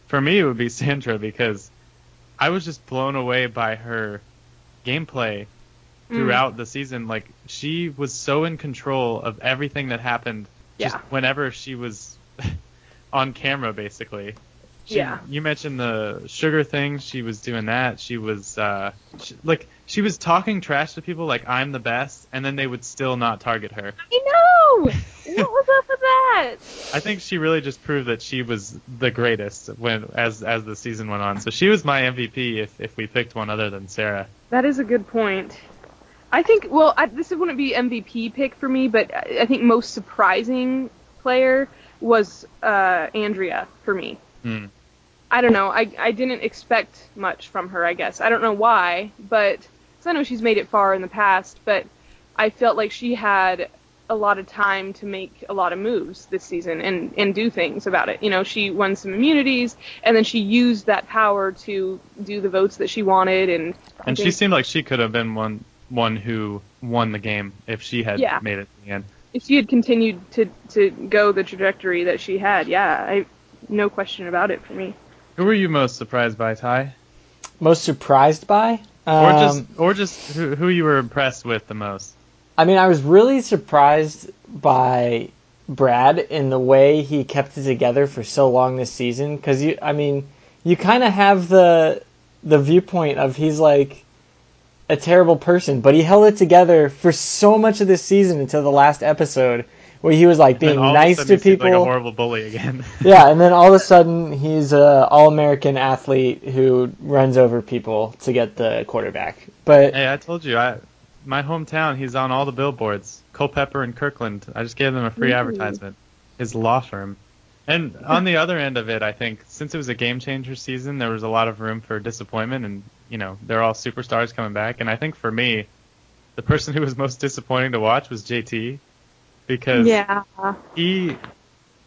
for me it would be Sandra because I was just blown away by her gameplay throughout the season. Like she was so in control of everything that happened. Just Yeah. whenever she was on camera, basically. She, Yeah. You mentioned the sugar thing. She was doing that. She was uh, she, like she was talking trash to people like I'm the best, and then they would still not target her. I know! what was up with that? I think she really just proved that she was the greatest when as as the season went on. So she was my MVP if if we picked one other than Sarah. That is a good point. I think, well, I, this wouldn't be MVP pick for me, but I think most surprising player was uh, Andrea for me. Hmm. I don't know. I I didn't expect much from her. I guess I don't know why, but cause I know she's made it far in the past, but I felt like she had a lot of time to make a lot of moves this season and and do things about it. You know, she won some immunities, and then she used that power to do the votes that she wanted, and And she seemed like she could have been one one who won the game if she had Yeah. made it to the end. if she had continued to to go the trajectory that she had, yeah, I no question about it for me. Who were you most surprised by, Ty? Most surprised by? Or Um, just or just who, who you were impressed with the most? I mean, I was really surprised by Brad in the way he kept it together for so long this season. Because you, I mean, you kind of have the the viewpoint of he's like a terrible person, but he held it together for so much of this season until the last episode, where he was like being nice of a sudden to people. like a horrible bully again. yeah, and then all of a sudden he's a all American athlete who runs over people to get the quarterback. But hey, I told you, I my hometown. He's on all the billboards. Culpepper and Kirkland. I just gave them a free Ooh. advertisement. His law firm. And on the other end of it, I think since it was a game changer season, there was a lot of room for disappointment, and you know they're all superstars coming back. And I think for me, the person who was most disappointing to watch was JT, because Yeah. he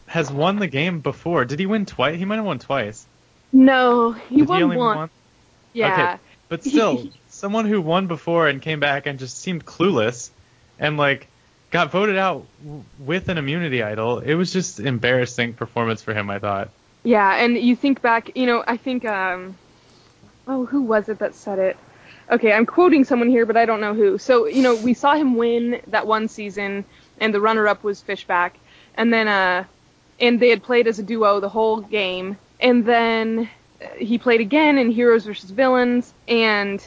has won the game before. Did he win twice? He might have won twice. No, he Did won he only one. win one? Yeah. Okay, but still, someone who won before and came back and just seemed clueless, and like got voted out w- with an immunity idol. It was just embarrassing performance for him. I thought. Yeah, and you think back, you know, I think, um, oh, who was it that said it? Okay, I'm quoting someone here, but I don't know who. So, you know, we saw him win that one season, and the runner-up was Fishbach, and then, uh, and they had played as a duo the whole game, and then he played again in Heroes versus Villains, and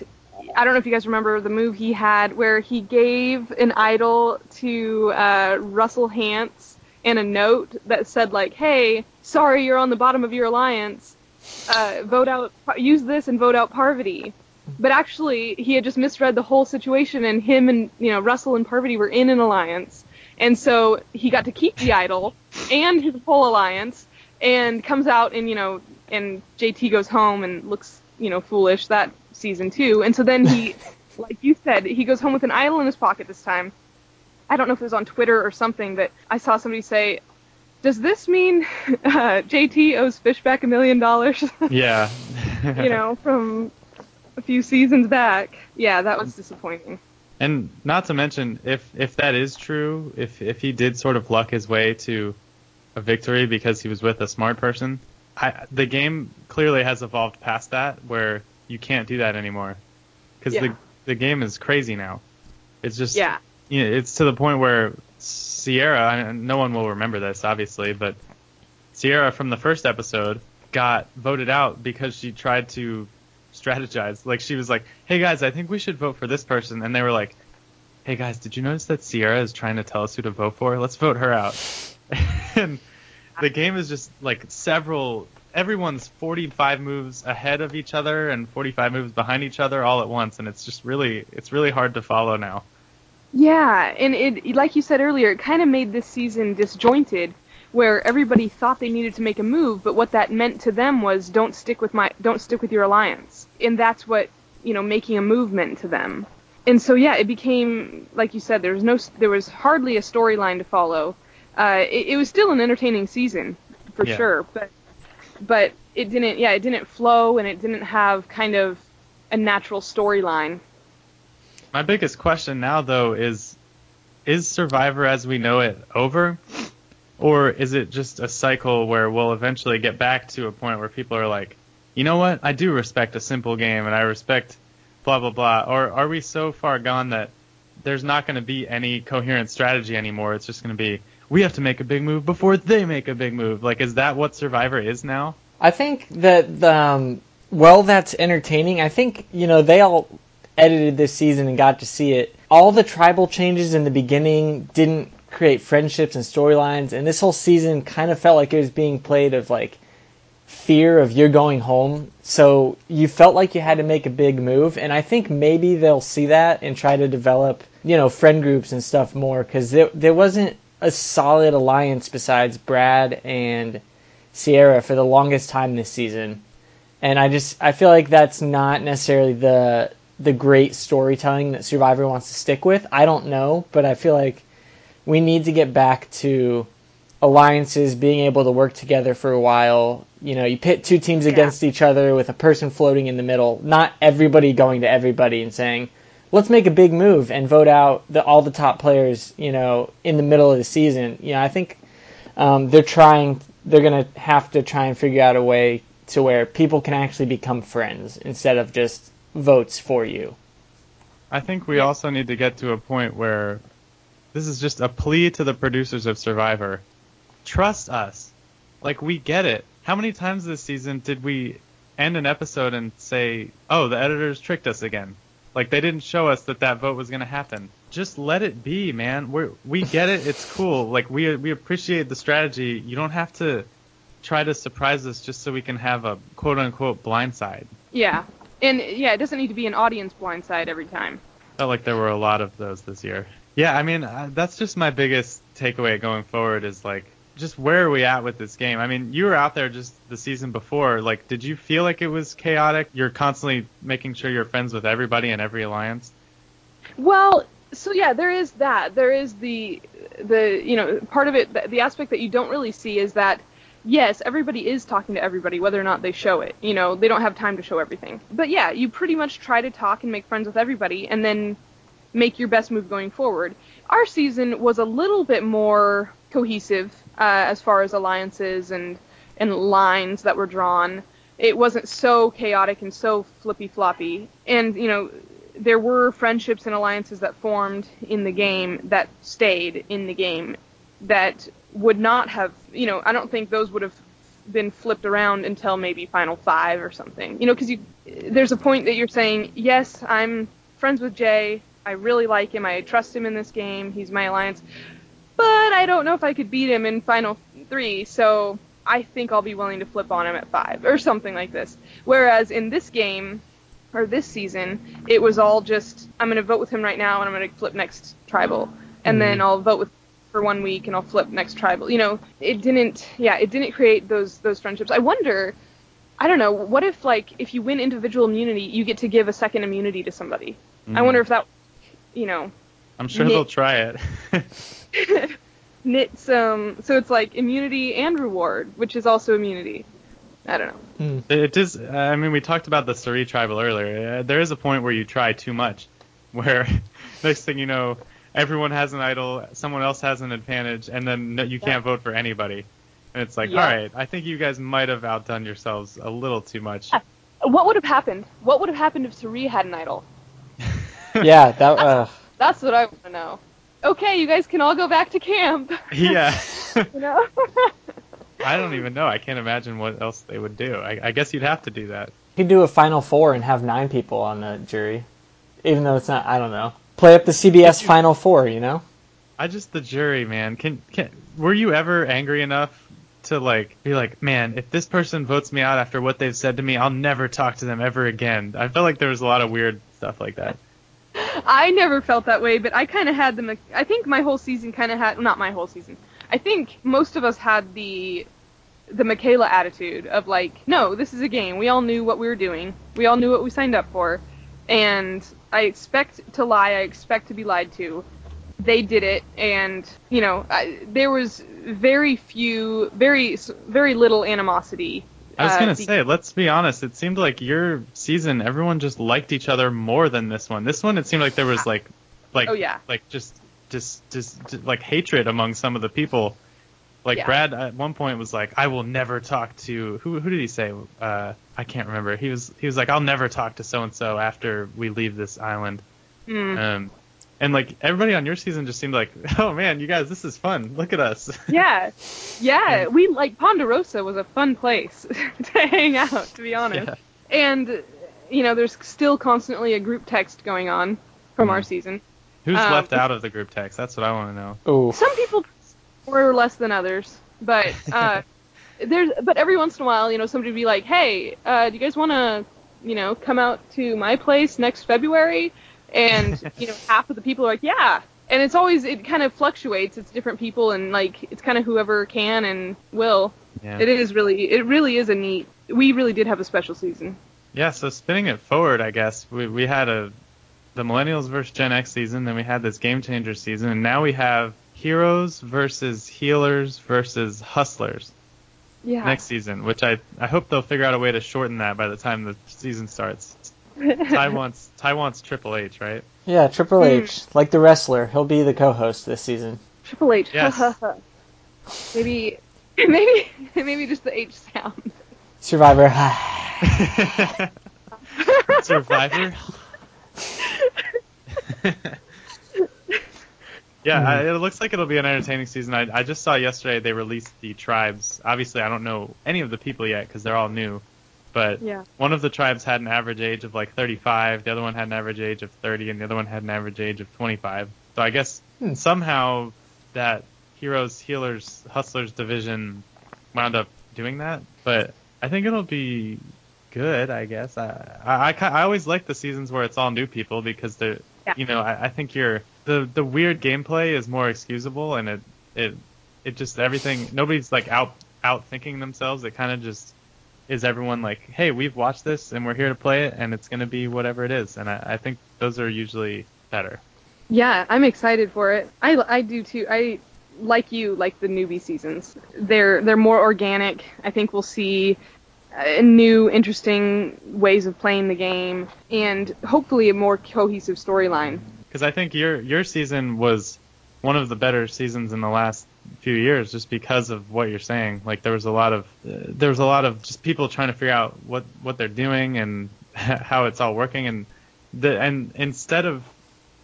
I don't know if you guys remember the move he had where he gave an idol to uh, Russell Hantz and a note that said like, "Hey, sorry you're on the bottom of your alliance. Uh, vote out, use this and vote out Parvati." But actually, he had just misread the whole situation, and him and you know Russell and Parvati were in an alliance, and so he got to keep the idol and his whole alliance, and comes out and you know, and JT goes home and looks you know foolish that season too, and so then he, like you said, he goes home with an idol in his pocket this time. I don't know if it was on Twitter or something, but I saw somebody say, "Does this mean uh, JT owes Fishbach a million dollars?" Yeah. you know, from a few seasons back. Yeah, that was disappointing. And not to mention, if if that is true, if if he did sort of luck his way to a victory because he was with a smart person, I, the game clearly has evolved past that, where you can't do that anymore, because Yeah. the the game is crazy now. It's just Yeah. you know, it's to the point where Sierra, I no one will remember this obviously, but Sierra from the first episode got voted out because she tried to strategize. Like she was like, "Hey guys, I think we should vote for this person," and they were like, "Hey guys, did you notice that Sierra is trying to tell us who to vote for? Let's vote her out." and the game is just like several. Everyone's 45 moves ahead of each other and 45 moves behind each other all at once, and it's just really, it's really hard to follow now. Yeah, and it like you said earlier, it kind of made this season disjointed where everybody thought they needed to make a move, but what that meant to them was don't stick with my don't stick with your alliance. And that's what, you know, making a movement to them. And so yeah, it became like you said there was no there was hardly a storyline to follow. Uh it, it was still an entertaining season for Yeah. sure, but but it didn't yeah, it didn't flow and it didn't have kind of a natural storyline. My biggest question now, though, is is Survivor as we know it over? Or is it just a cycle where we'll eventually get back to a point where people are like, you know what, I do respect a simple game and I respect blah, blah, blah? Or are we so far gone that there's not going to be any coherent strategy anymore? It's just going to be, we have to make a big move before they make a big move. Like, is that what Survivor is now? I think that um, well, that's entertaining. I think you know they all edited this season and got to see it. All the tribal changes in the beginning didn't create friendships and storylines, and this whole season kind of felt like it was being played of like fear of you're going home. So you felt like you had to make a big move, and I think maybe they'll see that and try to develop you know friend groups and stuff more because there there wasn't a solid alliance besides Brad and Sierra for the longest time this season. And I just I feel like that's not necessarily the the great storytelling that Survivor wants to stick with. I don't know, but I feel like we need to get back to alliances being able to work together for a while. You know, you pit two teams Yeah. against each other with a person floating in the middle, not everybody going to everybody and saying, "Let's make a big move and vote out the, all the top players." You know, in the middle of the season. You know, I think um, they're trying. They're gonna have to try and figure out a way to where people can actually become friends instead of just votes for you. I think we also need to get to a point where this is just a plea to the producers of Survivor. Trust us. Like, we get it. How many times this season did we end an episode and say, oh, the editors tricked us again? Like, they didn't show us that that vote was going to happen. Just let it be, man. We're, we get it. It's cool. Like, we, we appreciate the strategy. You don't have to try to surprise us just so we can have a quote unquote blindside. Yeah. And yeah, it doesn't need to be an audience blindside every time. Felt like there were a lot of those this year. Yeah, I mean, uh, that's just my biggest takeaway going forward is like, just where are we at with this game? I mean, you were out there just the season before. Like, did you feel like it was chaotic? You're constantly making sure you're friends with everybody in every alliance. Well, so yeah, there is that. There is the the you know part of it. The, the aspect that you don't really see is that yes, everybody is talking to everybody, whether or not they show it. You know, they don't have time to show everything. But yeah, you pretty much try to talk and make friends with everybody, and then make your best move going forward. Our season was a little bit more cohesive uh, as far as alliances and and lines that were drawn. It wasn't so chaotic and so flippy floppy. And you know, there were friendships and alliances that formed in the game that stayed in the game that would not have, you know, I don't think those would have been flipped around until maybe final five or something. You know, because you there's a point that you're saying, yes, I'm friends with Jay. I really like him. I trust him in this game. He's my alliance, but I don't know if I could beat him in final three. So I think I'll be willing to flip on him at five or something like this. Whereas in this game or this season, it was all just I'm going to vote with him right now and I'm going to flip next tribal, and hmm. then I'll vote with for one week and I'll flip next tribal. You know, it didn't. Yeah, it didn't create those those friendships. I wonder. I don't know. What if like if you win individual immunity, you get to give a second immunity to somebody? I wonder if that, you know, I'm sure Nick- they'll try it. knit some. So it's like immunity and reward, which is also immunity. I don't know. It is. I mean, we talked about the Cirie tribal earlier. Uh, there is a point where you try too much, where next thing you know, everyone has an idol, someone else has an advantage, and then no, you can't vote for anybody. And it's like, Yeah. all right, I think you guys might have outdone yourselves a little too much. What would have happened? What would have happened if Cirie had an idol? Yeah, that. Uh, That's what I want to know. Okay, you guys can all go back to camp. yeah. You know? I don't even know. I can't imagine what else they would do. I, I guess you'd have to do that. you could do a final four and have nine people on the jury, even though it's not. I don't know. Play up the CBS final four. You know. I just the jury, man. Can can were you ever angry enough to like be like, man, if this person votes me out after what they've said to me, I'll never talk to them ever again. I felt like there was a lot of weird stuff like that. I never felt that way, but I kind of had the. I think my whole season kind of had. Not my whole season. I think most of us had the the Michaela attitude of like, no, this is a game. We all knew what we were doing. We all knew what we signed up for, and I expect to lie. I expect to be lied to. They did it, and you know, I, there was very few, very very little animosity. I was uh, gonna be- say, let's be honest. It seemed like your season, everyone just liked each other more than this one. This one, it seemed like there was like, like, Oh, yeah. like just, just, just, just like hatred among some of the people. Like Yeah. Brad at one point was like, "I will never talk to who? Who did he say? Uh, I can't remember. He was he was like, "I'll never talk to so and so after we leave this island." Hmm. Um, and like everybody on your season just seemed like, "Oh man, you guys, this is fun. Look at us." Yeah, yeah. We like Ponderosa was a fun place to hang out, to be honest. Yeah. And you know, there's still constantly a group text going on from our Mhm. season. Who's Um, left out of the group text? That's what I want to know. Ooh. Some people more or less than others, but uh, there's but every once in a while, you know, somebody would be like, "Hey, uh, do you guys want to, you know, come out to my place next February?" And you know, half of the people are like, "Yeah." And it's always it kind of fluctuates. It's different people, and like it's kind of whoever can and will. Yeah. It is really, it really is a neat. We really did have a special season. Yeah, so spinning it forward, I guess we we had a the Millennials versus Gen X season, then we had this Game Changer season, and now we have Heroes versus Healers versus Hustlers Yeah. next season, which I I hope they'll figure out a way to shorten that by the time the season starts. Ty wants Ty wants Triple H, right? Yeah, Triple Hmm. H, like the wrestler, he'll be the co-host this season. Triple H. Yes. maybe, maybe, maybe just the H sound. Survivor. Survivor. Yeah, I, it looks like it'll be an entertaining season. I, I just saw yesterday they released the tribes. Obviously, I don't know any of the people yet because they're all new. But Yeah. one of the tribes had an average age of like 35, the other one had an average age of 30, and the other one had an average age of 25. So I guess Hmm. somehow that heroes, healers, hustlers division wound up doing that. But I think it'll be good. I guess I I, I, I always like the seasons where it's all new people because they're Yeah. you know I, I think you're the the weird gameplay is more excusable and it it it just everything nobody's like out out thinking themselves. It kind of just is everyone like, hey, we've watched this and we're here to play it and it's gonna be whatever it is. And I, I think those are usually better. Yeah, I'm excited for it. I, I do too. I like you like the newbie seasons. They're they're more organic. I think we'll see uh, new, interesting ways of playing the game, and hopefully a more cohesive storyline. Because I think your your season was one of the better seasons in the last few years, just because of what you're saying. Like there was a lot of uh, there was a lot of just people trying to figure out what what they're doing and how it's all working, and the and instead of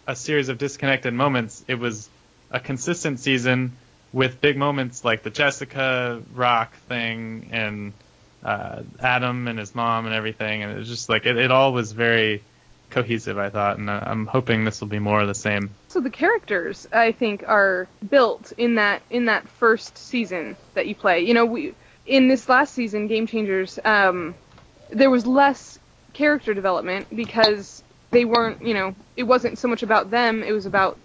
a series of disconnected moments, it was a consistent season with big moments like the Jessica Rock thing and uh, Adam and his mom and everything, and it was just like it, it all was very cohesive. I thought, and I- I'm hoping this will be more of the same. So the characters, I think, are built in that in that first season that you play. You know, we in this last season, Game Changers, um, there was less character development because they weren't. You know, it wasn't so much about them. It was about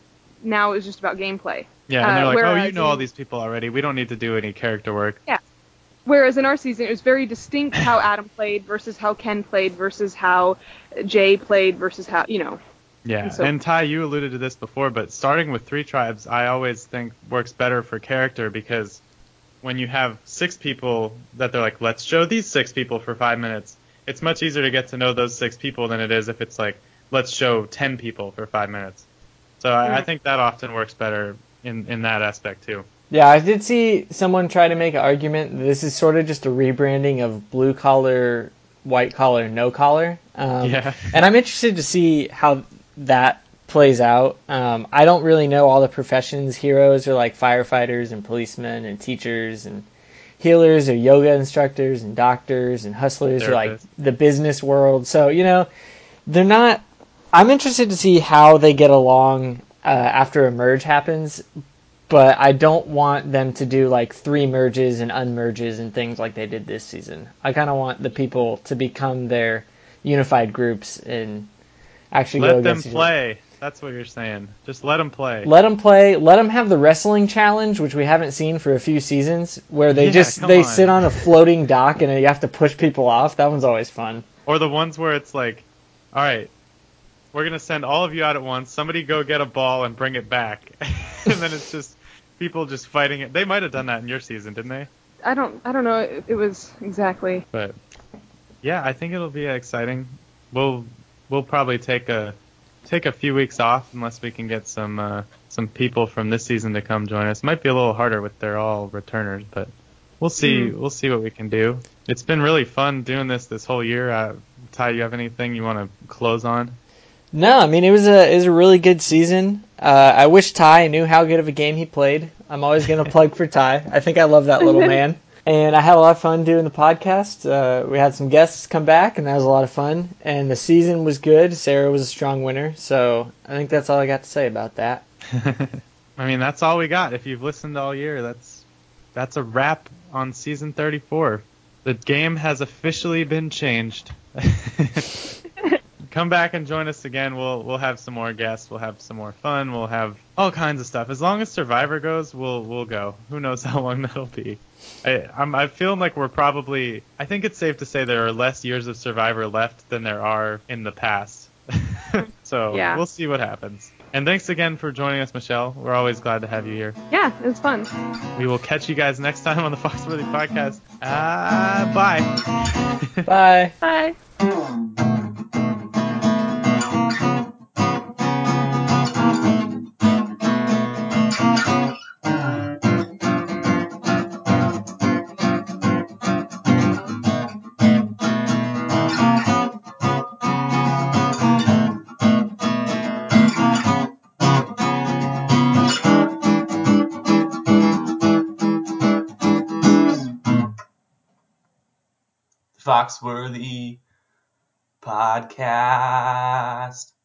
now. It was just about gameplay. Yeah, and Uh, they're like, oh, you know all these people already. We don't need to do any character work. Whereas in our season, it was very distinct how Adam played versus how Ken played versus how Jay played versus how you know. Yeah, And so- and Ty, you alluded to this before, but starting with three tribes, I always think works better for character because when you have six people that they're like, let's show these six people for five minutes, it's much easier to get to know those six people than it is if it's like, let's show ten people for five minutes. So I, I think that often works better in, in that aspect too. Yeah, I did see someone try to make an argument this is sort of just a rebranding of blue collar, white collar, no collar. Um, Yeah. And I'm interested to see how that plays out. Um, I don't really know all the professions. Heroes are like firefighters and policemen and teachers and healers or yoga instructors and doctors and hustlers are like the business world. So, you know, they're not. I'm interested to see how they get along uh, after a merge happens, but I don't want them to do like three merges and unmerges and things like they did this season. I kind of want the people to become their unified groups and actually go Let them each other. play. That's what you're saying. Just let them play. Let them play. Let them have the wrestling challenge, which we haven't seen for a few seasons, where they Yeah, just they on. sit on a floating dock and you have to push people off. That one's always fun. Or the ones where it's like, all right, we're gonna send all of you out at once. Somebody go get a ball and bring it back, and then it's just people just fighting it. They might have done that in your season, didn't they? I don't. I don't know. It, it was exactly. But yeah, I think it'll be exciting. We'll we'll probably take a take a few weeks off unless we can get some uh, some people from this season to come join us. Might be a little harder with they're all returners, but we'll see. We'll see what we can do. It's been really fun doing this this whole year. Uh, Ty, you have anything you want to close on? No, I mean it was a it was a really good season. Uh, I wish Ty knew how good of a game he played. I'm always gonna plug for Ty. I think I love that little man. And I had a lot of fun doing the podcast. Uh, we had some guests come back, and that was a lot of fun. And the season was good. Sarah was a strong winner, so I think that's all I got to say about that. I mean, that's all we got. If you've listened all year, that's that's a wrap on season 34. The game has officially been changed. Come back and join us again. We'll we'll have some more guests. We'll have some more fun. We'll have all kinds of stuff. As long as Survivor goes, we'll we'll go. Who knows how long that'll be? I, I'm I feel like we're probably. I think it's safe to say there are less years of Survivor left than there are in the past. so Yeah. we'll see what happens. And thanks again for joining us, Michelle. We're always glad to have you here. Yeah, it was fun. We will catch you guys next time on the Foxworthy podcast. Uh, bye. Bye. Bye. Foxworthy podcast.